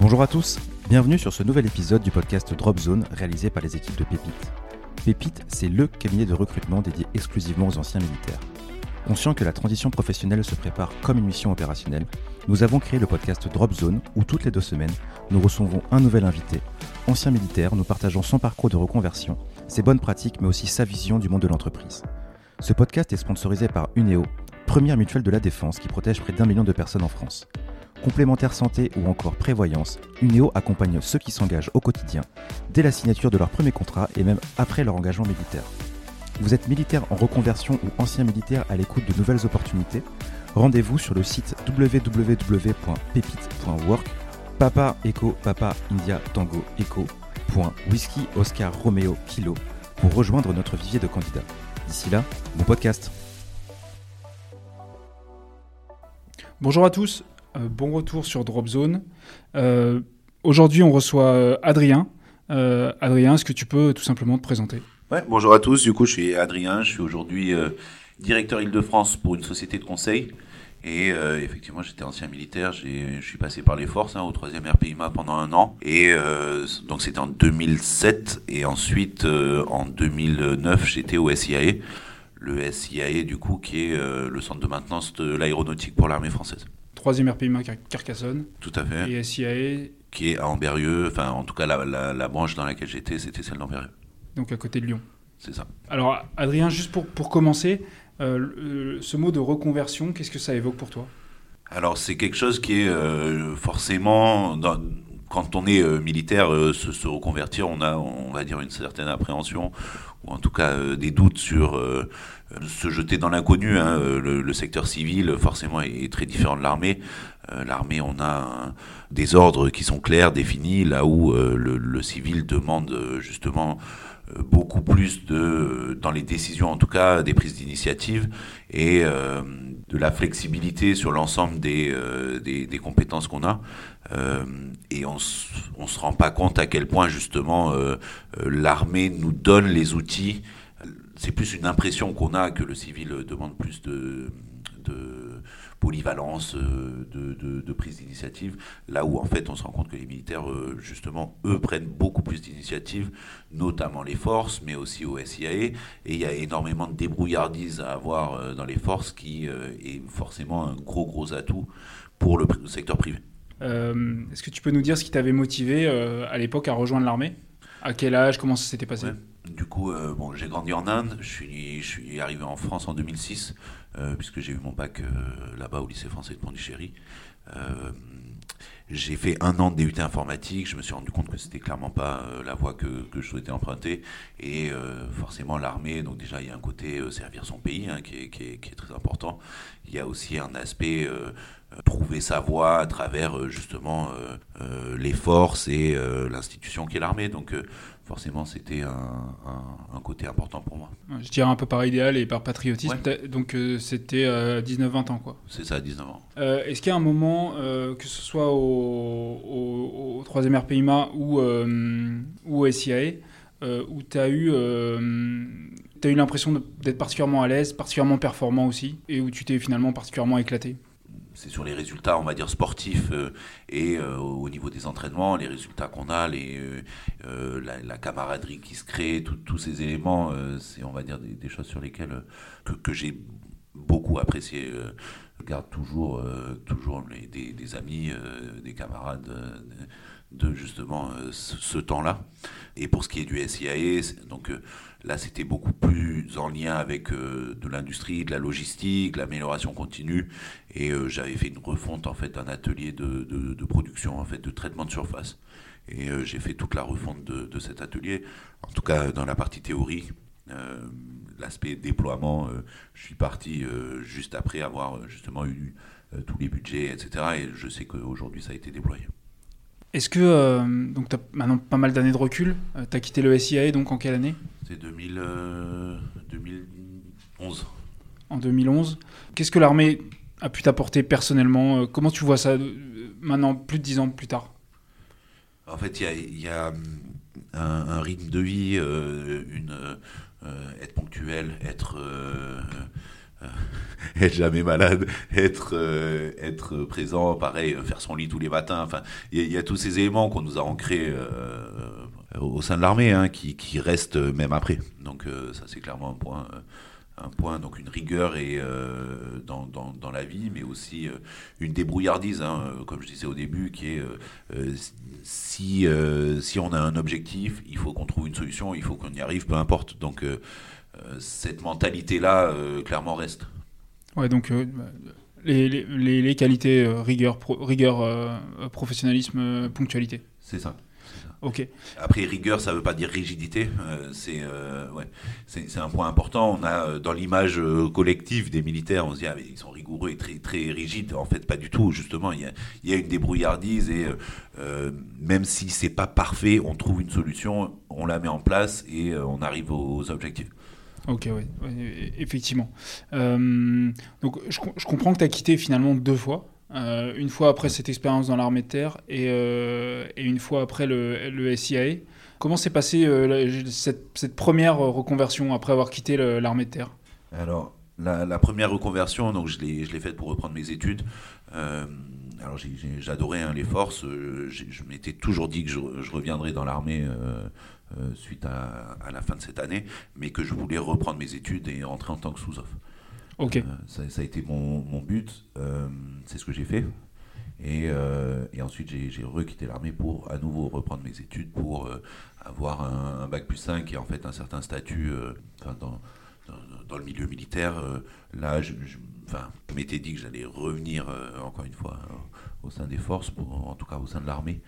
Bonjour à tous, bienvenue sur ce nouvel épisode du podcast Drop Zone réalisé par les équipes de Pépite. Pépite, c'est le cabinet de recrutement dédié exclusivement aux anciens militaires. Conscient que la transition professionnelle se prépare comme une mission opérationnelle, nous avons créé le podcast Drop Zone où toutes les deux semaines, nous recevons un nouvel invité, ancien militaire, nous partageons son parcours de reconversion, ses bonnes pratiques mais aussi sa vision du monde de l'entreprise. Ce podcast est sponsorisé par Uneo, première mutuelle de la défense qui protège près d'un million de personnes en France. Complémentaire santé ou encore prévoyance, Uneo accompagne ceux qui s'engagent au quotidien, dès la signature de leur premier contrat et même après leur engagement militaire. Vous êtes militaire en reconversion ou ancien militaire à l'écoute de nouvelles opportunités? Rendez-vous sur le site www.pepite.work Papa Echo Papa India Tango Echo Whisky Oscar Romeo Kilo pour rejoindre notre vivier de candidats. D'ici là, bon podcast. Bonjour à tous, bon retour sur Drop Zone. Euh, Aujourd'hui, on reçoit euh, Adrien. Euh, Adrien, est-ce que tu peux tout simplement te présenter? Bonjour à tous. Du coup, je suis Adrien. Je suis aujourd'hui euh, directeur Île-de-France pour une société de conseil. Et euh, effectivement, j'étais ancien militaire. Je suis passé par les forces hein, au 3e RPIMA pendant un an. Et euh, donc, c'était en 2007. Et ensuite, euh, en 2009, j'étais au SIAE. Le SIAE, du coup, qui est euh, le centre de maintenance de l'aéronautique pour l'armée française. Troisième RPIMA Car- Carcassonne Tout à fait. et SIAE, Qui est à Amberieux. Enfin, en tout cas, la, la, la branche dans laquelle j'étais, c'était celle d'Amberieux. donc à côté de Lyon. C'est ça. Alors, Adrien, juste pour, pour commencer, euh, ce mot de reconversion, qu'est-ce que ça évoque pour toi? Alors c'est quelque chose qui est euh, forcément, dans- quand on est euh, militaire, se, se reconvertir, on a, on va dire, une certaine appréhension, ou en tout cas euh, des doutes sur euh, se jeter dans l'inconnu. hein. Euh, Le, secteur civil, forcément, est, très différent de l'armée. L'armée, on a des ordres qui sont clairs, définis, là où le, civil demande justement beaucoup plus de, dans les décisions en tout cas, des prises d'initiative et euh, de la flexibilité sur l'ensemble des, euh, des, compétences qu'on a. Euh, et on on se rend pas compte à quel point justement l'armée nous donne les outils. C'est plus une impression qu'on a que le civil demande plus de polyvalence, euh, de, de, de prise d'initiative, là où en fait on se rend compte que les militaires, euh, justement, eux prennent beaucoup plus d'initiatives, notamment les forces, mais aussi au SIAE, et il y a énormément de débrouillardise à avoir euh, dans les forces qui est forcément un gros gros atout pour le, secteur privé. Est-ce que tu peux nous dire ce qui t'avait motivé à l'époque à rejoindre l'armée? À quel âge? Comment ça s'était passé? Ouais. Du coup, euh, bon, j'ai grandi en Inde, je suis, je suis arrivé en France en 2006, euh, puisque j'ai eu mon bac euh, là-bas au lycée français de Pondichéry. Euh, j'ai fait un an de DUT informatique, je me suis rendu compte que c'était clairement pas euh, la voie que, je souhaitais emprunter, et euh, forcément l'armée, donc déjà il y a un côté euh, servir son pays hein, qui, est, très important, il y a aussi un aspect euh, euh, trouver sa voie à travers euh, justement euh, euh, les forces et l'institution qui est l'armée, donc forcément c'était un, un, un côté important pour moi. Je dirais un peu par idéal et par patriotisme. Ouais. Donc euh, c'était euh, 19-20 ans quoi. C'est ça, à 19 ans. Euh, Est-ce qu'il y a un moment, que ce soit au, au 3e RPIMA ou, ou au SIAE, où tu as eu, t'as eu l'impression d'être particulièrement à l'aise, particulièrement performant aussi, et où tu t'es finalement particulièrement éclaté? C'est sur les résultats, on va dire, sportifs euh, et euh, au niveau des entraînements, les résultats qu'on a, les, euh, la, camaraderie qui se crée, tous ces éléments, c'est, on va dire, des, choses sur lesquelles que, j'ai beaucoup apprécié. je garde toujours, toujours les- des, amis, des camarades de justement euh, ce, temps-là. Et pour ce qui est du SIAE, donc euh, là c'était beaucoup plus en lien avec euh, de l'industrie, de la logistique, l'amélioration continue. Et j'avais fait une refonte en fait d'un atelier de, de, production en fait de traitement de surface. Et j'ai fait toute la refonte de, cet atelier. En tout cas dans la partie théorie. L'aspect déploiement, je suis parti juste après avoir justement eu tous les budgets, etc. Et je sais qu'aujourd'hui ça a été déployé. Est-ce que, euh, donc tu as maintenant pas mal d'années de recul, tu as quitté le SIAE donc en quelle année? C'est 2000, euh, 2011. En 2011. Qu'est-ce que l'armée a pu t'apporter personnellement Euh, Comment tu vois ça euh, maintenant, plus de 10 ans plus tard? En fait, il y a, il y a, un, un rythme de vie, euh, une, euh, être ponctuel, être euh, être jamais malade, être être présent, pareil, faire son lit tous les matins. Enfin, il y, a tous ces éléments qu'on nous a ancrés au sein de l'armée, hein, qui, qui restent même après. Donc ça, c'est clairement un point un point, donc une rigueur et, euh, dans, dans, la vie, mais aussi euh, une débrouillardise, hein, euh, comme je disais au début, qui est si, si on a un objectif, il faut qu'on trouve une solution, il faut qu'on y arrive, peu importe. Donc cette mentalité-là, clairement, reste. Ouais, donc les, les, les, qualités rigueur, rigueur professionnalisme, ponctualité. C'est ça. Ok. Après, rigueur, ça ne veut pas dire rigidité. Euh, c'est euh, ouais, un point important. On a euh, dans l'image collective des militaires, on se dit ah, ils sont rigoureux et très très rigides. En fait, pas du tout. Justement, il y a, y a, une débrouillardise et même si c'est pas parfait, on trouve une solution, on la met en place et on arrive aux, objectifs. Ok, oui, effectivement. donc, je, comprends que tu as quitté finalement deux fois. Euh, une fois après cette expérience dans l'armée de terre et, euh, une fois après le, le SIA. Comment s'est passée euh, cette, première reconversion après avoir quitté l'armée de terre? Alors, la, première reconversion, donc je l'ai faite pour reprendre mes études. alors, j'adorais hein, les forces. je m'étais toujours dit que je reviendrais dans l'armée. Suite à, à, la fin de cette année, mais que je voulais reprendre mes études et rentrer en tant que sous-off. Euh, ça, a été mon, mon but, euh, c'est ce que j'ai fait. Et, euh, et, ensuite, j'ai requitté l'armée pour à nouveau reprendre mes études, pour avoir un, bac plus 5 et en fait un certain statut dans, dans, le milieu militaire. là, je, m'étais dit que j'allais revenir encore une fois au sein des forces, en tout cas au sein de l'armée.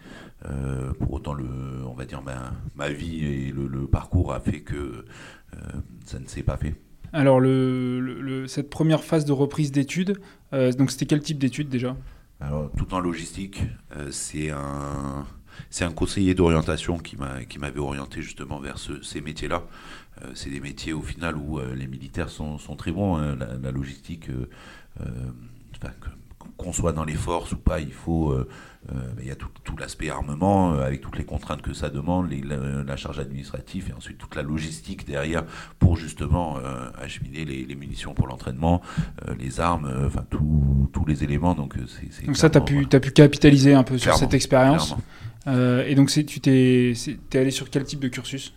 pour autant, le, on va dire, ma, ma vie et le, le, parcours a fait que ça ne s'est pas fait. Alors, le, cette première phase de reprise d'études, euh, donc c'était quel type d'études déjà? Alors, tout en logistique, euh, c'est un, c'est un conseiller d'orientation qui, m'a, qui m'avait orienté justement vers ces métiers-là. Euh, c'est des métiers au final où les militaires sont, sont très bons. Hein. la, logistique, qu'on soit dans les forces ou pas, il faut euh, il y a tout, l'aspect armement, euh, avec toutes les contraintes que ça demande, la, charge administrative et ensuite toute la logistique derrière pour justement euh, acheminer les, munitions pour l'entraînement, les armes, enfin tous les éléments. Donc, ça, tu as, pu, as pu capitaliser un peu sur cette expérience. et donc tu t'es, es allé sur quel type de cursus?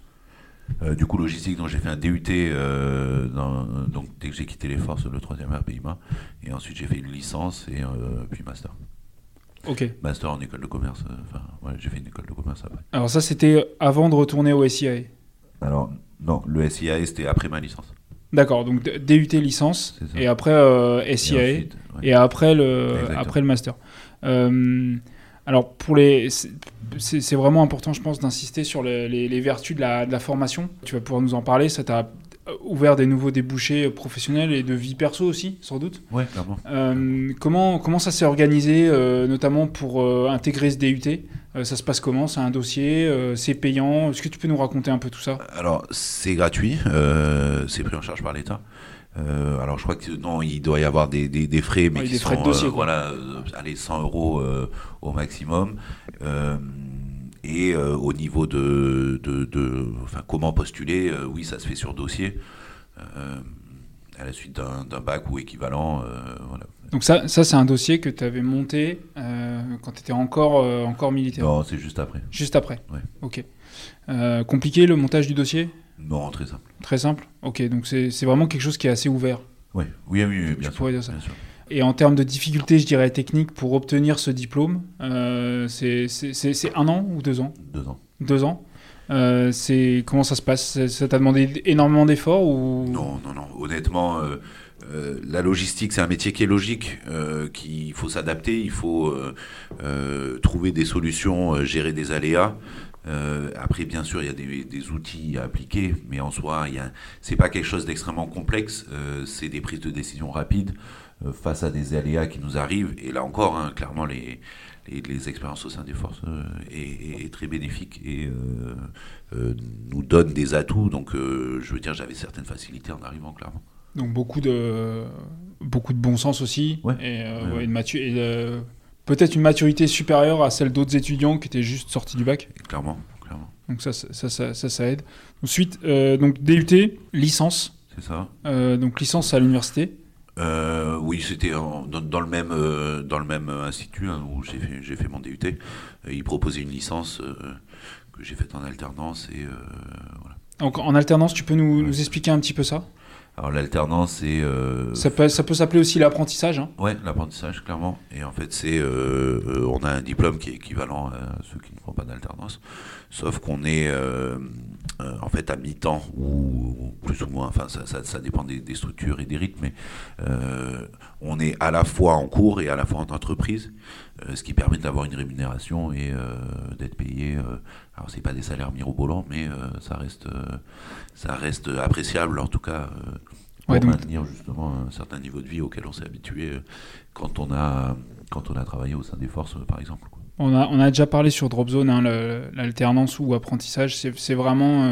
Du coup, logistique, donc j'ai fait un DUT donc, dès que j'ai quitté les forces, le 3e RPIMA. Et ensuite, j'ai fait une licence et puis master. Ok. Master en école de commerce. Euh, enfin, ouais, j'ai fait une école de commerce après. Alors ça, c'était avant de retourner au SIA Alors, non, le SIA, c'était après ma licence. D'accord, donc DUT licence, et après euh, SIA, et, après, le, après le master. Euh, alors, pour les, c'est vraiment important, je pense, d'insister sur les, les, vertus de la, de la, formation. Tu vas pouvoir nous en parler. Ça t'a euh, ouvert des nouveaux débouchés professionnels et de vie perso aussi, sans doute. Ouais, clairement. Euh, comment, comment ça s'est organisé, euh, notamment pour intégrer ce DUT Ça se passe comment? C'est un dossier C'est payant? Est-ce que tu peux nous raconter un peu tout ça? Alors, c'est gratuit. c'est pris en charge par l'État. Alors je crois que non, il doit y avoir des, des, frais, mais qui des frais de dossier, voilà, allez, 100 euros au maximum. Et euh, au niveau de, de, enfin, comment postuler, euh, oui, ça se fait sur dossier, euh, à la suite d'un bac ou équivalent. voilà. Donc ça, ça c'est un dossier que tu avais monté quand tu étais encore, encore militaire Non, c'est juste après. Juste après. Ok. compliqué le montage du dossier? Non, très simple. Très simple Ok, donc c'est vraiment quelque chose qui est assez ouvert. Oui, oui, oui, bien, sûr, dire ça. Et en termes de difficultés, je dirais techniques, pour obtenir ce diplôme, euh, c'est un an ou deux ans Deux ans. Deux ans euh, c'est comment ça se passe? Ça t'a demandé énormément d'efforts ou? Non, non, non. Honnêtement, euh, euh, la logistique, c'est un métier qui est logique, qu'il faut s'adapter, il faut trouver des solutions, gérer des aléas. Après, bien sûr, il y a des, des, outils à appliquer, mais en soi, c'est pas quelque chose d'extrêmement complexe. c'est des prises de décision rapides. Euh, face à des aléas qui nous arrivent. Et là encore, hein, clairement, les, les, expériences au sein des forces euh, est, très bénéfique et euh, nous donne des atouts. Donc, je veux dire, j'avais certaines facilités en arrivant, clairement. Donc, beaucoup de, beaucoup de bon sens aussi. Et, une peut-être une maturité supérieure à celle d'autres étudiants qui étaient juste sortis du bac. Clairement, clairement. Donc, ça, ça, ça, ça, aide. Ensuite, donc DUT, licence. C'est ça. donc, licence à l'université. Euh, oui, c'était dans, dans, le même euh, dans le même institut hein, où j'ai fait mon DUT. Euh, ils proposaient une licence que j'ai faite en alternance et voilà. Donc en alternance, tu peux nous, nous expliquer un petit peu ça? Alors l'alternance, c'est... Euh... Ça peut, ça peut s'appeler aussi l'apprentissage hein. Ouais, l'apprentissage, clairement. Et en fait, c'est, euh, euh, on a un diplôme qui est équivalent à ceux qui ne font pas d'alternance, sauf qu'on est euh, en fait à mi-temps, ou, plus ou moins, enfin ça, ça, ça dépend des, des, structures et des rythmes, mais on est à la fois en cours et à la fois en entreprise, ce qui permet d'avoir une rémunération et d'être payé alors c'est pas des salaires mirobolants, mais euh, ça reste euh, ça reste appréciable en tout cas euh, pour maintenir justement un certain niveau de vie auquel on s'est habitué quand on a quand on a travaillé au sein des forces par exemple. On a, on a déjà parlé sur Dropzone, hein, l'alternance ou apprentissage, c'est vraiment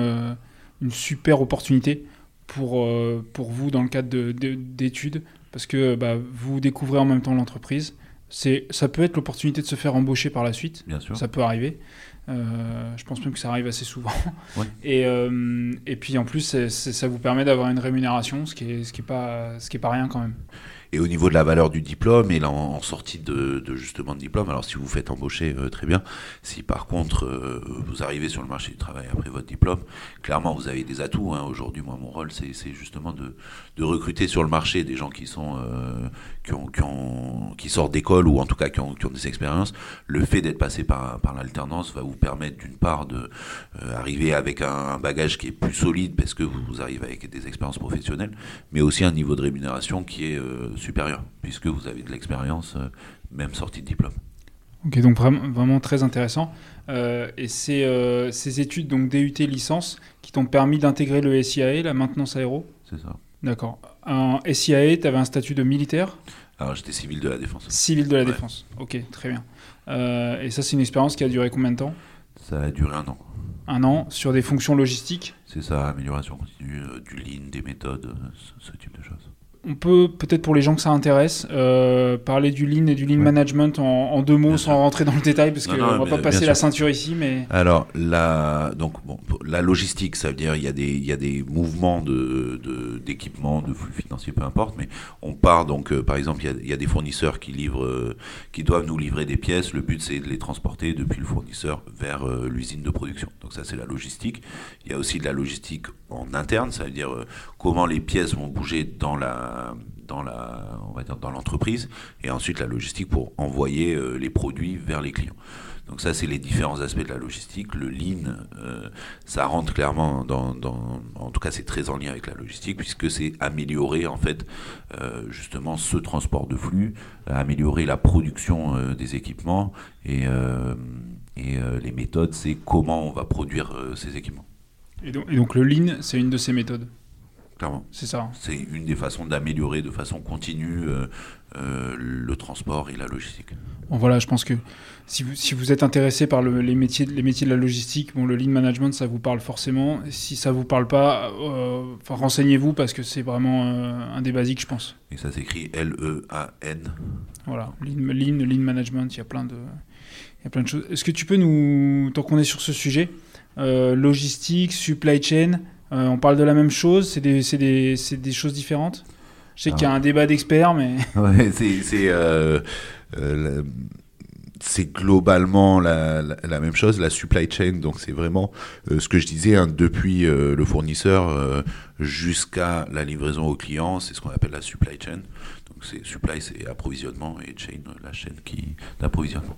une super opportunité pour, pour vous dans le cadre d'études, parce que bah, vous découvrez en même temps l'entreprise. Ça peut être l'opportunité de se faire embaucher par la suite, Bien sûr. ça peut arriver. Euh, je pense même que ça arrive assez souvent. Et, euh, et puis en plus, ça vous permet d'avoir une rémunération, ce qui est, ce qui est pas, ce qui est pas rien quand même. Et au niveau de la valeur du diplôme, et en, sortie de, justement de diplôme, alors si vous faites embaucher, euh, très bien. Si par contre euh, vous arrivez sur le marché du travail après votre diplôme, clairement vous avez des atouts. Hein. Aujourd'hui, moi mon rôle, c'est justement de, de, recruter sur le marché des gens qui sont euh, qui, ont, qui, ont, qui sortent d'école ou en tout cas qui ont, qui ont des expériences. Le fait d'être passé par, par l'alternance va vous permettre d'une part de arriver avec un, bagage qui est plus solide parce que vous, vous, arrivez avec des expériences professionnelles, mais aussi un niveau de rémunération qui est supérieur, puisque vous avez de l'expérience, euh, même sortie de diplôme. Ok, donc vraiment, vraiment très intéressant. Euh, et c'est euh, ces études, donc DUT licence, qui t'ont permis d'intégrer le SIAE, la maintenance aéro? C'est ça. D'accord. En SIAE, tu avais un statut de militaire? Alors j'étais civil de la défense. Civil de la défense, ok, très bien. et ça, c'est une expérience qui a duré combien de temps? Ça a duré un an. Un an sur des fonctions logistiques? C'est ça, amélioration continue, du lean, des méthodes, ce type de choses on peut, peut-être pour les gens que ça intéresse, euh, parler du lean et du lean management en, deux mots sans rentrer dans le détail parce qu'on ne va pas passer la ceinture ici. Mais... Alors, la, donc, bon, la logistique, ça veut dire il y a des, il y a des mouvements de, d'équipement, de, flux financiers, peu importe, mais on part donc, euh, par exemple, il y, a, il y, a, des fournisseurs qui, livrent, euh, qui doivent nous livrer des pièces. Le but, c'est de les transporter depuis le fournisseur vers l'usine de production. Donc, ça, c'est la logistique. Il y a aussi de la logistique en interne, ça veut dire comment les pièces vont bouger dans la dans la, on va dire dans l'entreprise, et ensuite la logistique pour envoyer euh, les produits vers les clients. Donc ça, c'est les différents aspects de la logistique. Le lean, euh, ça rentre clairement dans, en tout cas, c'est très en lien avec la logistique puisque c'est améliorer en fait euh, justement ce transport de flux, améliorer la production des équipements et, et les méthodes, c'est comment on va produire ces équipements. et donc le lean, c'est une de ces méthodes? C'est ça. C'est une des façons d'améliorer de façon continue euh, euh, le transport et la logistique. Bon, voilà, je pense que si vous, si vous êtes intéressé par les, métiers, les métiers de la logistique, bon, le lean management, ça vous parle forcément. Si ça vous parle pas, euh, renseignez-vous parce que c'est vraiment un des basiques, je pense. Et ça s'écrit L-E-A-N. Voilà, lean, lean, lean management, il y a plein de, il y a plein de choses. Est-ce que tu peux nous, tant qu'on est sur ce sujet, logistique, supply chain, euh, on parle de la même chose C'est des, des, des, choses différentes Je sais qu'il y a ah. un débat d'experts, mais. Ouais, c'est. Euh, euh, c'est globalement la, la, même chose, la supply chain. Donc c'est vraiment ce que je disais, hein, depuis le fournisseur jusqu'à la livraison au client, c'est ce qu'on appelle la supply chain. Donc c'est supply, c'est approvisionnement et chain, la chaîne qui d'approvisionnement.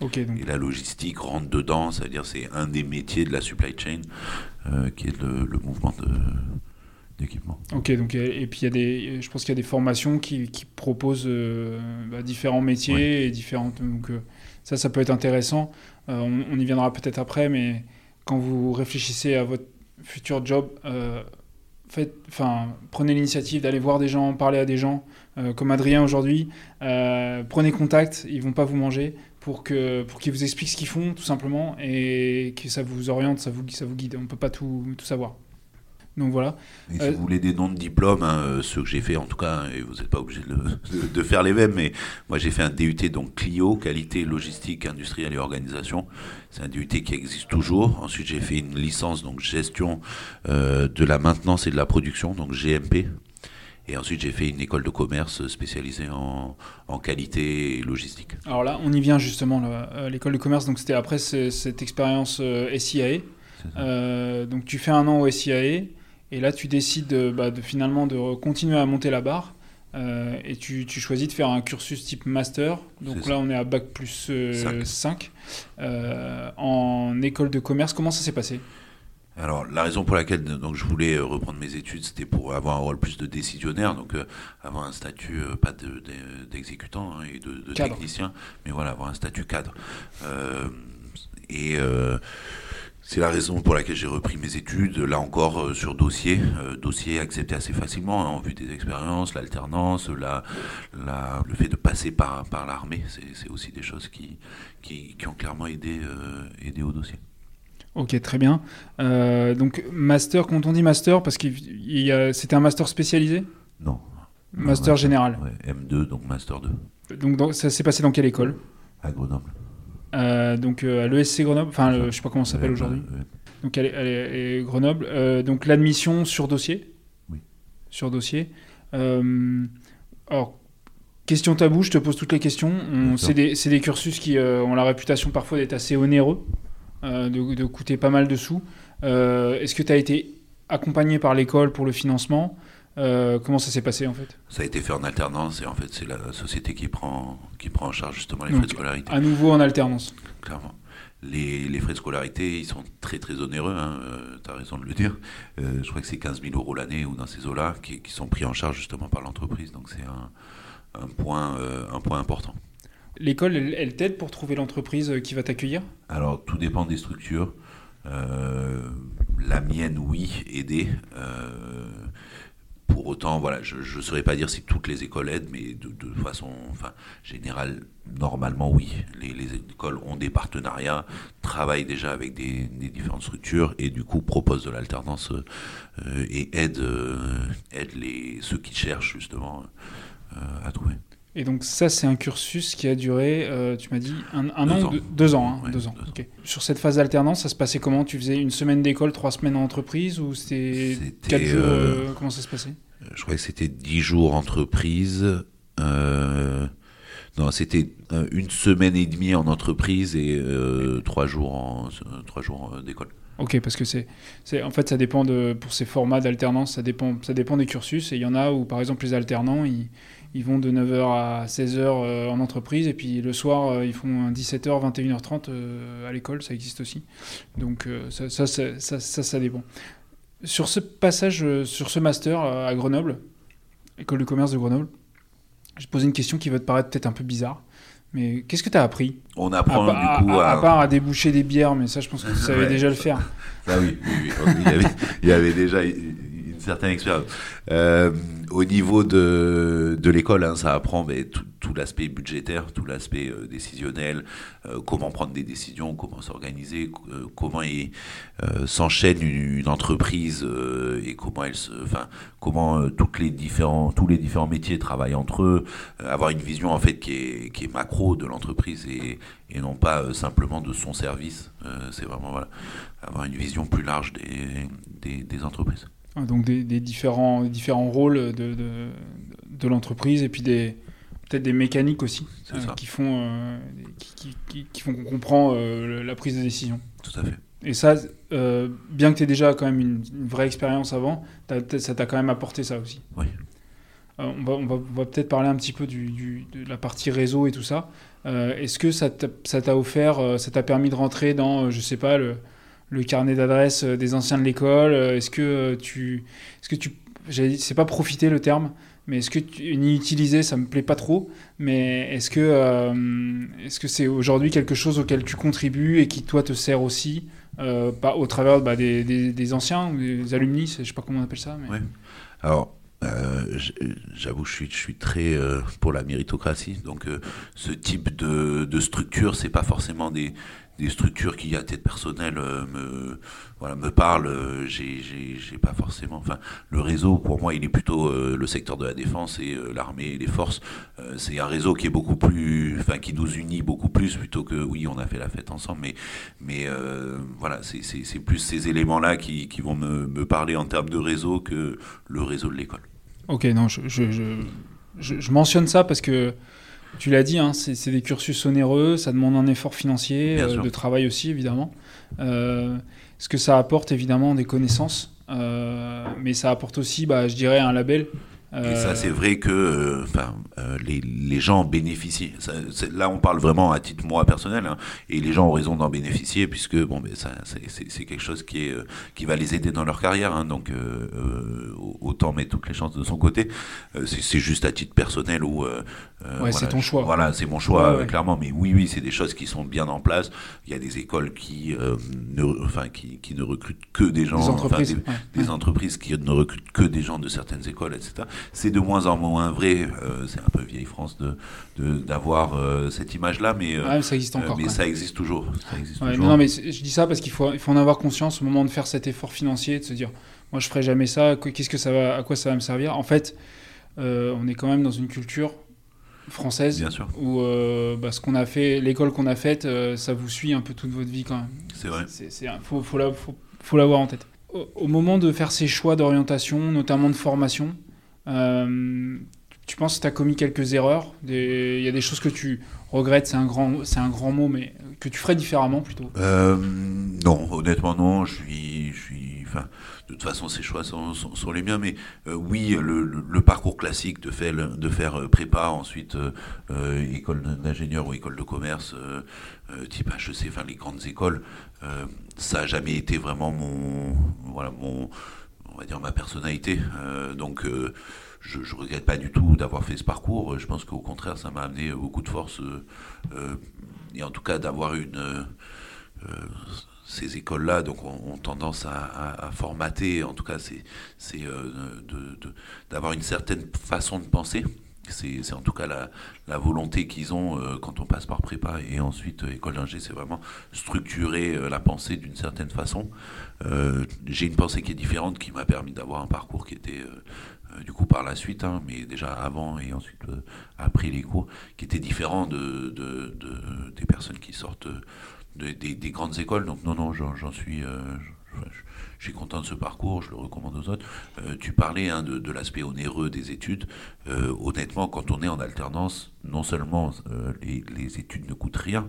Okay, Et la logistique rentre dedans, c'est-à-dire c'est un des métiers de la supply chain. Euh, qui est le, mouvement d'équipement. Ok, donc et puis il y a des, je pense qu'il y a des formations qui, qui proposent euh, bah, différents métiers et différentes. Donc euh, ça, ça peut être intéressant. On, y viendra peut-être après, mais quand vous réfléchissez à votre futur job, faites, enfin, prenez l'initiative d'aller voir des gens, parler à des gens, comme Adrien aujourd'hui. prenez contact, ils vont pas vous manger pour que pour qu'ils vous expliquent ce qu'ils font tout simplement et que ça vous oriente, ça vous ça vous guide. On peut pas tout, tout savoir. Donc voilà. Et si euh, vous voulez des noms de diplômes, hein, euh, ceux que j'ai fait en tout cas, et vous n'êtes pas obligé de, de, faire les mêmes, mais moi j'ai fait un DUT donc Clio, qualité logistique industrielle et organisation. C'est un DUT qui existe toujours. Ensuite j'ai fait une licence donc gestion euh, de la maintenance et de la production, donc GMP. Et ensuite, j'ai fait une école de commerce spécialisée en, en qualité et logistique. Alors là, on y vient justement, là, l'école de commerce. Donc c'était après cette expérience SIAE. donc tu fais un an au SIAE. Et là, tu décides de, bah, de finalement de continuer à monter la barre. Euh, et tu, tu, choisis de faire un cursus type master. Donc là, on est à bac plus 5 euh, euh, en école de commerce. Comment ça s'est passé? Alors, la raison pour laquelle donc, je voulais reprendre mes études, c'était pour avoir un rôle plus de décisionnaire, donc avoir un statut, pas d'exécutant de, hein, et de, de technicien, mais voilà, avoir un statut cadre. et c'est la raison pour laquelle j'ai repris mes études, là encore euh, sur dossier, euh, dossier accepté assez facilement hein, en vue des expériences, l'alternance, la, la, le fait de passer par, par l'armée, c'est aussi des choses qui, qui, qui ont clairement aidé, euh, aidé au dossier. Ok, très bien. donc master, quand on dit master, parce que c'était un master spécialisé? Non. Master, général M2, donc master 2. Donc, ça s'est passé dans quelle école? À Grenoble. Euh, donc euh, à l'ESC Grenoble, enfin je sais pas comment ça s'appelle aujourd'hui. Donc elle est, Grenoble. Euh, donc l'admission sur dossier? Oui. Sur dossier. alors question tabou, je te pose toutes les questions. C'est des, des, cursus qui ont la réputation parfois d'être assez onéreux, de, de, coûter pas mal de sous. Est-ce que tu as été accompagné par l'école pour le financement euh, comment ça s'est passé en fait Ça a été fait en alternance et en fait c'est la société qui prend, qui prend en charge justement les frais de scolarité. À nouveau en alternance Clairement. Les, les, frais de scolarité, ils sont très très onéreux, hein, euh, tu as raison de le dire. Euh, je crois que c'est 15 000 euros l'année ou dans ces eaux-là qui, qui, sont pris en charge justement par l'entreprise. Donc c'est un, un, point, un point important. L'école, elle, t'aide pour trouver l'entreprise qui va t'accueillir? Alors tout dépend des structures. la mienne, oui, aider pour autant, voilà, je ne saurais pas dire si toutes les écoles aident, mais de, façon générale, normalement, oui. Les, écoles ont des partenariats, travaillent déjà avec des, différentes structures et du coup proposent de l'alternance euh, et aident, euh, les, ceux qui cherchent justement euh, à trouver. Et donc ça, c'est un cursus qui a duré, tu m'as dit, un, an, deux, ans. Hein, deux ans. Sur cette phase d'alternance, ça se passait comment? Tu faisais une semaine d'école, trois semaines en entreprise ou c'était quatre jours Comment ça se passait? je crois que c'était 10 jours entreprise. Euh, non, c'était euh, une semaine et demie en entreprise et euh, trois jours en trois jours d'école. Ok, parce que c'est, c'est, en fait, ça dépend de, pour ces formats d'alternance, ça dépend, ça dépend des cursus. Et il y en a où, par exemple, les alternants, ils, ils vont de 9h à 16h en entreprise, et puis le soir, ils font 17h, 21h30 à l'école, ça existe aussi. Donc ça, ça, ça, ça, ça, dépend. Sur ce passage, euh, sur ce master euh, à Grenoble, école de commerce de Grenoble, je posé une question qui va te paraître peut-être un peu bizarre. Mais qu'est-ce que tu as appris? On apprend du coup à, à, part à déboucher des bières, mais ça, je pense que tu savais déjà le faire. Ah oui, oui, Il, y avait, déjà certaine expérience. Euh, au niveau de, de l'école, hein, ça apprend mais, tout, l'aspect budgétaire, tout l'aspect euh, décisionnel, euh, comment prendre des décisions, comment s'organiser, comment s'enchaîne une, entreprise et comment elle se, enfin, comment toutes les différents, tous les différents métiers travaillent entre eux, avoir une vision en fait qui est, qui est macro de l'entreprise et, et non pas simplement de son service. c'est vraiment avoir une vision plus large des, des entreprises. Donc des, des, différents, différents rôles de, de, de l'entreprise et puis des, peut-être des mécaniques aussi euh, qui font euh, qui, qui, qui, font qu'on comprend euh, la prise de décision. Tout à fait. Et ça, bien que tu aies déjà quand même une, vraie expérience avant, ça t'a quand même apporté ça aussi. Oui. on va, on va, va peut-être parler un petit peu du, du, de la partie réseau et tout ça. Est-ce que ça t'a offert, ça t'a permis de rentrer dans, je sais pas, le, le carnet d'adresses des anciens de l'école Est-ce que tu, est-ce que tu, c'est pas profiter le terme, mais est-ce que tu, ni utiliser, ça me plaît pas trop, mais est-ce que euh, est-ce que c'est aujourd'hui quelque chose auquel tu contribues et qui toi te sert aussi euh, au travers bah, des, des, anciens ou des alumni, je sais pas comment on appelle ça. Mais... Alors. Euh, j'avoue, je suis, je suis très pour la méritocratie. Donc, ce type de, de structure, c'est pas forcément des, des structures qui à tête personnelle euh, me voilà me parlent euh, j'ai pas forcément enfin le réseau pour moi il est plutôt euh, le secteur de la défense et l'armée et les forces. C'est un réseau qui est beaucoup plus enfin qui nous unit beaucoup plus plutôt que oui on a fait la fête ensemble mais mais voilà c'est plus ces éléments là qui, qui vont me, me parler en termes de réseau que le réseau de l'école. Ok, non, je, je, je mentionne ça parce que tu l'as dit, hein, c'est des cursus onéreux, ça demande un effort financier, euh, de travail aussi évidemment. Euh, ce que ça apporte évidemment des connaissances, euh, mais ça apporte aussi, bah, je dirais, un label et ça, c'est vrai que euh, enfin, euh, les, les, gens bénéficient. Ça, là, on parle vraiment à titre moi personnel, hein, et les gens ont raison d'en bénéficier puisque bon, mais ça, c'est quelque chose qui est euh, qui va les aider dans leur carrière. Hein, donc, autant mettre toutes les chances de son côté. c'est juste à titre personnel ou. ouais, voilà, c'est ton choix. Voilà, c'est mon choix clairement. Mais oui, oui, c'est des choses qui sont bien en place. Il y a des écoles qui ne, enfin, qui, qui, ne recrutent que des gens, des entreprises, des entreprises qui ne recrutent que des gens de certaines écoles, etc. C'est de moins en moins vrai. Euh, c'est un peu vieille France de d'avoir euh, cette image-là, mais, euh, ça existe encore. mais ça existe toujours. Non, mais je dis ça parce qu'il faut, il faut en avoir conscience au moment de faire cet effort financier, de se dire, moi je ferai jamais ça. Qu'est-ce que ça va, à quoi ça va me servir? En fait, on est quand même dans une culture française Bien sûr. où bah, ce qu'on a fait, l'école qu'on a faite, ça vous suit un peu toute votre vie quand même. C'est vrai. Il faut, faut, faut l'avoir en tête. au, moment de faire ces choix d'orientation, notamment de formation, euh, tu penses que tu as commis quelques erreurs Il y a des choses que tu regrettes, c'est un, grand, un grand mot, mais que tu ferais différemment plutôt? Euh, Non, honnêtement, non. Je suis. Enfin, de toute façon, ces choix sont, les miens, mais euh, oui, le, le, parcours classique de faire, de faire prépa, ensuite école d'ingénieur ou école de commerce, type HEC, enfin les grandes écoles, ça n'a jamais été vraiment mon. Voilà, mon on va dire ma personnalité. Euh, donc euh, je, ne regrette pas du tout d'avoir fait ce parcours. Je pense qu'au contraire, ça m'a amené beaucoup de force euh, et en tout cas d'avoir une ces écoles-là donc ont, tendance à, formater, en tout cas c'est d'avoir une certaine façon de penser. C'est en tout cas la, volonté qu'ils ont quand on passe par prépa et ensuite école d'ingé, c'est vraiment structurer la pensée d'une certaine façon. Euh, j'ai une pensée qui est différente, qui m'a permis d'avoir un parcours qui était euh, euh, du coup par la suite, hein, mais déjà avant et ensuite après les cours, qui était différent de, des personnes qui sortent des, grandes écoles. Donc non, non, j'en suis... suis content de ce parcours, je le recommande aux autres. tu parlais hein, de, l'aspect onéreux des études. honnêtement, quand on est en alternance, non seulement les, les, études ne coûtent rien,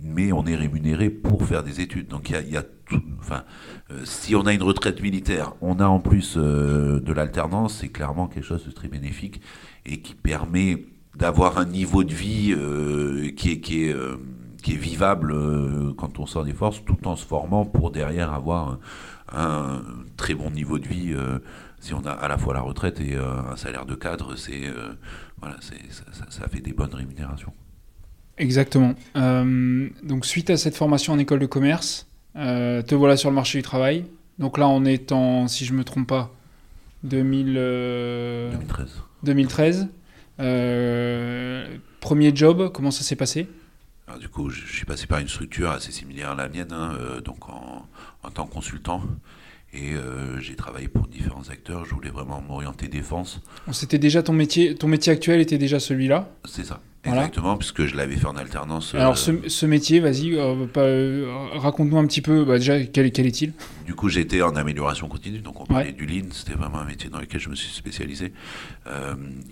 mais on est rémunéré pour faire des études. Donc il y a, tout, enfin, euh, si on a une retraite militaire, on a en plus euh, de l'alternance, c'est clairement quelque chose de très bénéfique et qui permet d'avoir un niveau de vie euh, qui est, qui est, qui est vivable quand on sort des forces, tout en se formant pour derrière avoir un, très bon niveau de vie. si on a à la fois la retraite et un salaire de cadre, c'est voilà, ça, ça fait des bonnes rémunérations. Exactement. Euh, donc suite à cette formation en école de commerce, euh, te voilà sur le marché du travail. Donc là, on est en, si je me trompe pas, 2000, 2013. 2013. premier job, comment ça s'est passé? Alors, Du coup, je, suis passé par une structure assez similaire à la mienne, hein, euh, donc en, en, tant que consultant. Et j'ai travaillé pour différents acteurs. Je voulais vraiment m'orienter défense. C'était déjà ton métier. Ton métier actuel était déjà celui-là? C'est ça. Exactement, puisque je l'avais fait en alternance. Alors, ce, euh, métier, vas-y, euh, euh, raconte-nous un petit peu, bah, déjà, quel, quel est-il? Du coup, j'étais en amélioration continue, donc on parlait du Lean, c'était vraiment un métier dans lequel je me suis spécialisé.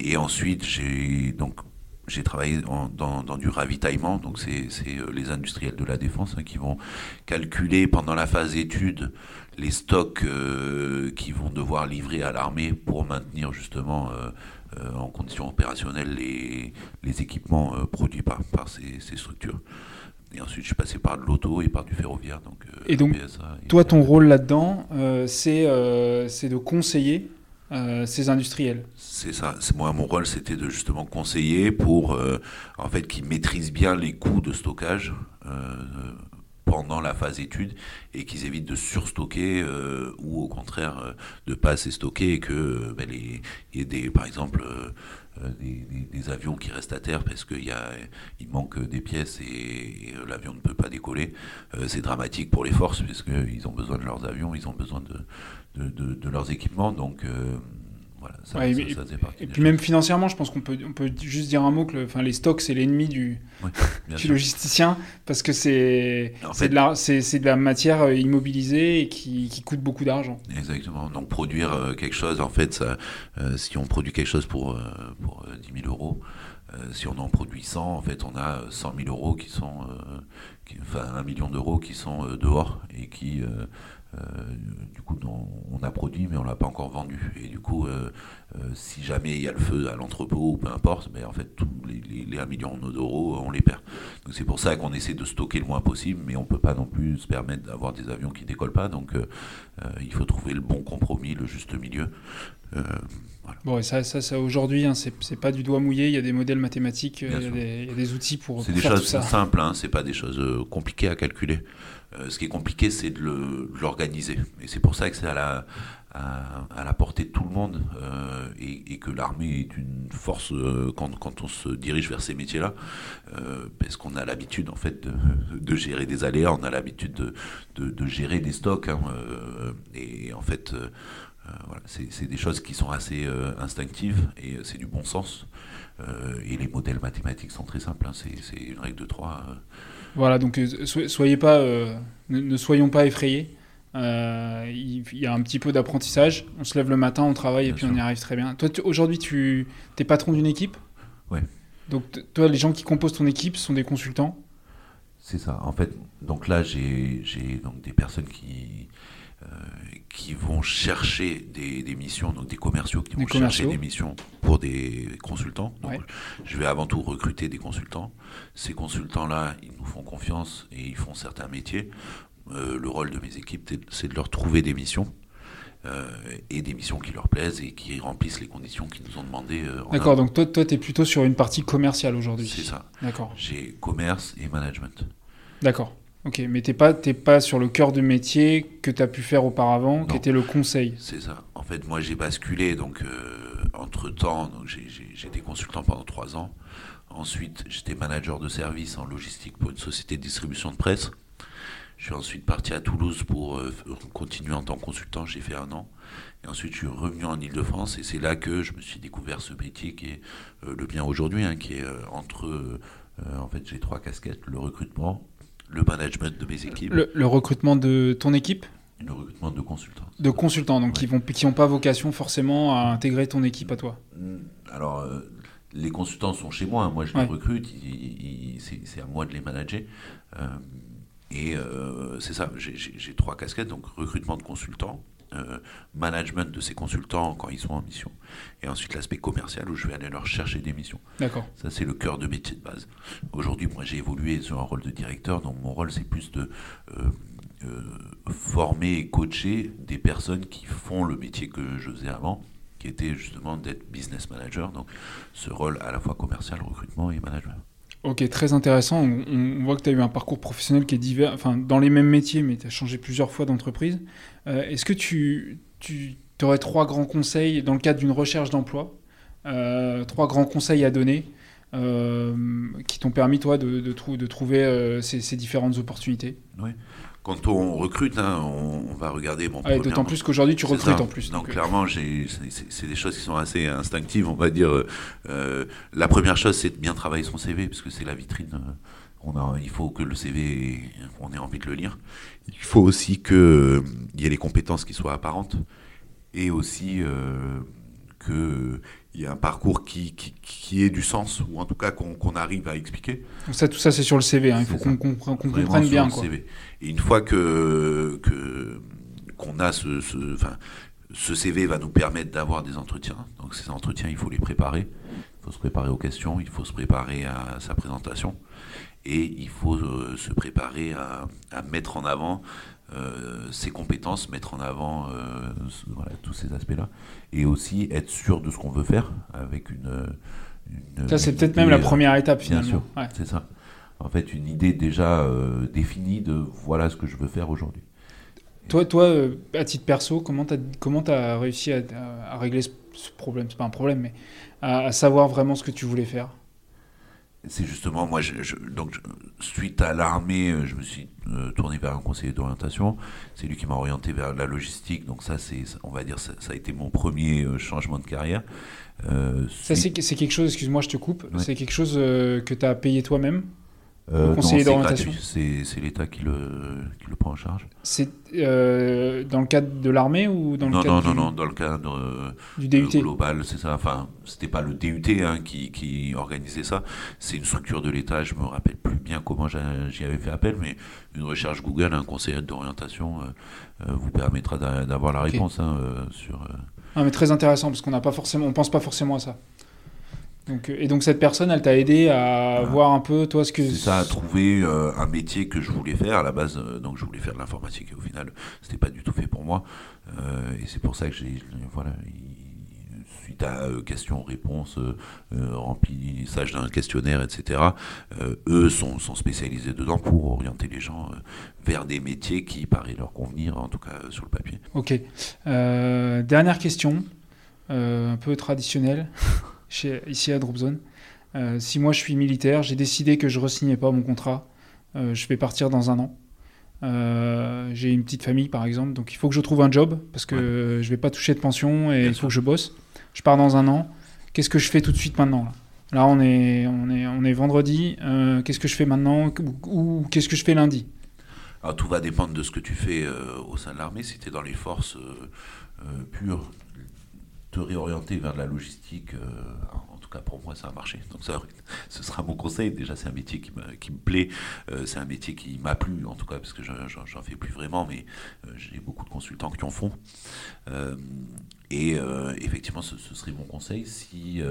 et ensuite, j'ai donc j'ai travaillé dans, dans, du ravitaillement, donc c'est les industriels de la défense hein, qui vont calculer pendant la phase étude les stocks qui vont devoir livrer à l'armée pour maintenir justement euh, en conditions opérationnelles les, les équipements euh, produits par, par ces, ces, structures. Et ensuite, je suis passé par de l'auto et par du ferroviaire. Donc, euh, et donc, toi, ton rôle là-dedans, c'est c'est de conseiller ces industriels. C'est ça. Moi, mon rôle, c'était de justement conseiller pour, en fait, qu'ils maîtrisent bien les coûts de stockage pendant la phase étude et qu'ils évitent de surstocker euh, ou au contraire euh, de pas assez stocker et que euh, ben, les, y ait des, par exemple des, avions qui restent à terre parce qu'il manque des pièces et, l'avion ne peut pas décoller. c'est dramatique pour les forces parce qu'ils ont besoin de leurs avions, ils ont besoin de, de, leurs équipements. Donc voilà, ça, Ouais, ça- et- ça puis même financièrement, je pense qu'on peut, on peut juste dire un mot que le- enfin, les stocks, c'est l'ennemi du, du logisticien parce que c'est c'est de, la- de la matière euh, immobilisée et qui, qui coûte beaucoup d'argent. Exactement. Donc produire euh, quelque chose, en fait, ça, euh, si on produit quelque chose pour, euh, pour euh, 10 000 euros, si on en produit 100, en fait, on a euh, 100 000 euros qui sont, qui- enfin, un million d'euros qui sont dehors et qui, du coup, on a produit mais on l'a pas encore vendu. Et du coup, euh, euh, si jamais il y a le feu à l'entrepôt ou peu importe, mais en fait, tous les, les, les 1 million d'euros, on les perd. Donc c'est pour ça qu'on essaie de stocker le moins possible, mais on peut pas non plus se permettre d'avoir des avions qui décollent pas. Donc euh, euh, il faut trouver le bon compromis, le juste milieu. Euh, Bon, et ça, ça, ça aujourd'hui, hein, c'est pas du doigt mouillé. Il y a des modèles mathématiques, euh, il y, a des- il y a des outils pour, c'est des faire tout choses ça. simples, hein, c'est pas des choses euh, compliquées à calculer. Euh, ce qui est compliqué, c'est de l'organiser. Et c'est pour ça que c'est à la, portée de tout le monde euh, et, que l'armée est une force euh, quand, on se dirige vers ces métiers-là, parce qu'on a l'habitude en fait de, gérer des aléas, on a l'habitude de, gérer des stocks, hein, et en fait, voilà, c'est des choses qui sont assez euh, instinctives et euh, c'est du bon sens. Euh, et les modèles mathématiques sont très simples, hein, c'est une règle de 3. Voilà, donc euh, so- soyez pas, euh, ne, ne soyons pas effrayés. Euh, il, y a un petit peu d'apprentissage. On se lève le matin, on travaille et puis on y arrive très bien. Toi, aujourd'hui, tu es patron d'une équipe? Ouais. Donc, toi, les gens qui composent ton équipe sont des consultants? C'est ça. En fait, donc là, j'ai donc des personnes qui, euh, qui vont chercher des, des missions, donc des commerciaux qui Des vont chercher des missions pour des consultants. Donc, Ouais. je vais avant tout recruter des consultants. Ces consultants-là, ils nous font confiance et ils font certains métiers. Euh, le rôle de mes équipes, c'est- de leur trouver des missions. euh, et des missions qui leur plaisent et qui remplissent les conditions qu'ils nous ont demandées. euh, D'accord, donc toi, toi tu es plutôt sur une partie commerciale aujourd'hui. C'est ça. D'accord, J'ai commerce et management. d'accord. Ok, mais t'es pas, t'es pas sur le cœur de métier que tu as pu faire auparavant, qui était le conseil. C'est ça. En fait, moi, j'ai basculé. Donc, entre temps, donc j'étais consultant pendant trois ans. Ensuite, j'étais manager de service en logistique pour une société de distribution de presse. Je suis ensuite parti à Toulouse pour euh, continuer en tant que consultant. J'ai fait un an. Et ensuite, je suis revenu en Ile-de-France. Et c'est là que je me suis découvert ce métier qui est euh, le bien aujourd'hui, hein, qui est euh, entre. euh, euh, en fait, j'ai trois casquettes le recrutement, le management de mes équipes, Le, le recrutement de ton équipe le recrutement de consultants. de consultants, donc qui vont, qui n'ont pas vocation forcément à intégrer ton équipe à toi. Mm, Alors, euh, les consultants sont chez moi, hein. moi je Ouais. les recrute, c'est à moi de les manager. Euh, et euh, c'est ça, j'ai trois casquettes, donc recrutement de consultants, euh, management de ces consultants quand ils sont en mission, et ensuite l'aspect commercial où je vais aller leur chercher des missions. D'accord. Ça, c'est le cœur de métier de base. Aujourd'hui, moi, j'ai évolué sur un rôle de directeur, donc mon rôle, c'est plus de euh, euh, former et coacher des personnes qui font le métier que je faisais avant, qui était justement d'être business manager, donc ce rôle à la fois commercial, recrutement et management. Ok, très intéressant. On, voit que tu as eu un parcours professionnel qui est divers, enfin dans les mêmes métiers, mais tu as changé plusieurs fois d'entreprise. Euh, Est-ce que tu, tu aurais trois grands conseils dans le cadre d'une recherche d'emploi euh, Trois grands conseils à donner euh, qui t'ont permis, toi, de, de, de trouver euh, ces, ces différentes opportunités? Quand on recrute, hein, on, on va regarder... Bon, Ah, D'autant plus qu'aujourd'hui, tu recrutes ça. en plus. Donc, donc, euh, clairement, c'est- des choses qui sont assez instinctives, on va dire. Euh, la première chose, c'est de bien travailler son CV, parce que c'est la vitrine. euh, On a, il faut que le CV, on ait envie de le lire. Il faut aussi qu'il y ait les compétences qui soient apparentes, et aussi euh, qu'il y ait un parcours qui, qui, qui ait du sens, ou en tout cas qu'on qu'on arrive à expliquer. ça, tout ça, c'est sur le CV. hein. Il faut qu'on Vraiment comprenne sur bien. le Quoi. CV. Et une fois que qu'on a ce, ce, ce CV va nous permettre d'avoir des entretiens. Donc ces entretiens, il faut les préparer. Il faut se préparer aux questions, il faut se préparer à sa présentation et il faut euh, se préparer à, à mettre en avant euh, ses compétences, mettre en avant euh, ce- voilà, tous ces aspects-là et aussi être sûr de ce qu'on veut faire avec une. une- Ça, c'est peut-être même la première étape, Bien finalement. sûr, Ouais. c'est ça. En fait, une idée déjà définie de voilà ce que je veux faire aujourd'hui. Toi, toi, euh, à titre perso, comment tu as, comment as réussi à, à- à régler ce, ce problème? C'est pas un problème, mais à, à savoir vraiment ce que tu voulais faire c'est justement, moi, je, donc, suite à l'armée, euh, je me suis euh, tourné vers un conseiller d'orientation. C'est lui qui m'a orienté vers la logistique. Donc, ça, c'est, on va dire, ça, a été mon premier euh, changement de carrière. ça, c'est, quelque chose, excuse-moi, je te coupe, c'est quelque chose que tu as payé toi-même? Euh, conseiller d'orientation C'est l'État qui le, qui le, prend en charge. C'est euh, dans le cadre de l'armée ou dans le non, cadre non, non, non, dans le cadre euh, du DUT global, c'est ça. Enfin, c'était pas le DUT hein, qui, qui, organisait ça. C'est une structure de l'État. Je me rappelle plus bien comment j'y avais fait appel, mais une recherche Google, un conseiller d'orientation, euh, vous permettra d'avoir la réponse hein, sur. Ah, mais très intéressant parce qu'on n'a pas forcément, on pense pas forcément à ça. Donc, et donc cette personne, elle t'a aidé à voir un peu, toi, ce que... C'est ça, à trouver euh, un métier que je voulais faire. À la base, euh, donc je voulais faire de l'informatique et au final, c'était pas du tout fait pour moi. Euh, et c'est pour ça que j'ai... Voilà, suite à questions-réponses, remplissage d'un questionnaire, etc., eux sont, sont, spécialisés dedans pour orienter les gens vers des métiers qui paraissent leur convenir, en tout cas sur le papier. Ok. dernière question, un peu traditionnelle. ici à Dropzone. Euh, si moi je suis militaire, j'ai décidé que je ne re pas mon contrat, euh, je vais partir dans un an. Euh, j'ai une petite famille par exemple, donc il faut que je trouve un job parce que je ne vais pas toucher de pension et il faut que je bosse. Je pars dans un an. Qu'est-ce que je fais tout de suite maintenant là, on, est, on, est, on est vendredi. qu'est-ce que je fais maintenant? Ou, qu'est-ce que je fais lundi? Alors, tout va dépendre de ce que tu fais au sein de l'armée. Si tu es dans les forces pures, te réorienter vers de la logistique, euh, en tout cas pour moi, ça a marché. Donc ça, ce sera mon conseil. Déjà, c'est un métier qui me, plaît, euh, c'est un métier qui m'a plu, en tout cas, parce que j'en fais plus vraiment, mais euh, j'ai beaucoup de consultants qui en font. et effectivement, ce, serait mon conseil si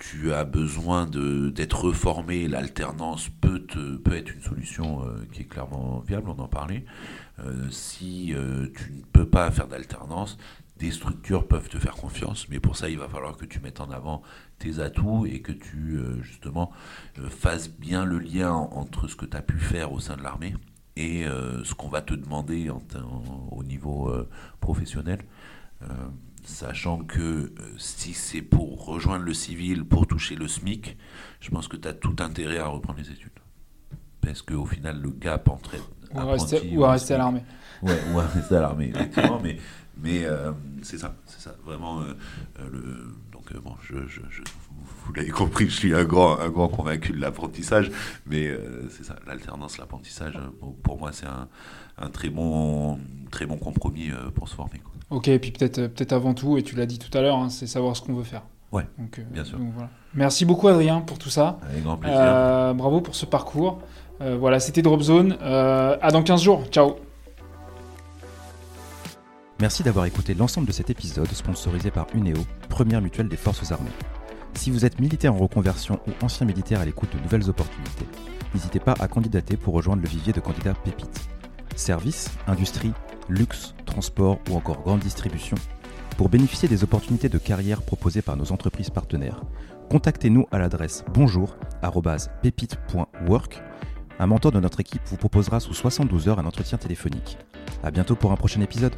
tu as besoin d'être reformé, l'alternance peut, peut être une solution qui est clairement viable, on en parlait. Euh, si euh, tu ne peux pas faire d'alternance, des structures peuvent te faire confiance, mais pour ça, il va falloir que tu mettes en avant tes atouts et que tu, euh, justement, fasses bien le lien entre ce que tu as pu faire au sein de l'armée et ce qu'on va te demander au niveau professionnel. sachant que si c'est pour rejoindre le civil, pour toucher le SMIC, je pense que tu as tout intérêt à reprendre les études. Parce qu'au final, le gap entre ou à rester, ou à, rester à l'armée. Ouais, ou à rester à l'armée, effectivement. mais mais euh, c'est ça, c'est ça. Vraiment, euh, euh, le, donc bon, je, je, je vous l'avez compris, je suis un grand, un grand convaincu de l'apprentissage, mais c'est ça, l'alternance, l'apprentissage, pour, moi, c'est un, un, très, bon, très bon compromis pour se former. Quoi. Ok, et puis peut-être peut avant tout, et tu l'as dit tout à l'heure, hein, c'est savoir ce qu'on veut faire. Ouais, donc, bien sûr. Donc, voilà. Merci beaucoup, Adrien, pour tout ça. Avec grand plaisir. bravo pour ce parcours. Euh, voilà, c'était Dropzone. Euh, à dans 15 jours. Ciao. Merci d'avoir écouté l'ensemble de cet épisode sponsorisé par UNEO, première mutuelle des forces armées. Si vous êtes militaire en reconversion ou ancien militaire à l'écoute de nouvelles opportunités, n'hésitez pas à candidater pour rejoindre le vivier de candidats pépites. Services, industrie, luxe, transport ou encore grande distribution. Pour bénéficier des opportunités de carrière proposées par nos entreprises partenaires, contactez-nous à l'adresse bonjour@pépite.work un mentor de notre équipe vous proposera sous 72 heures un entretien téléphonique. A bientôt pour un prochain épisode.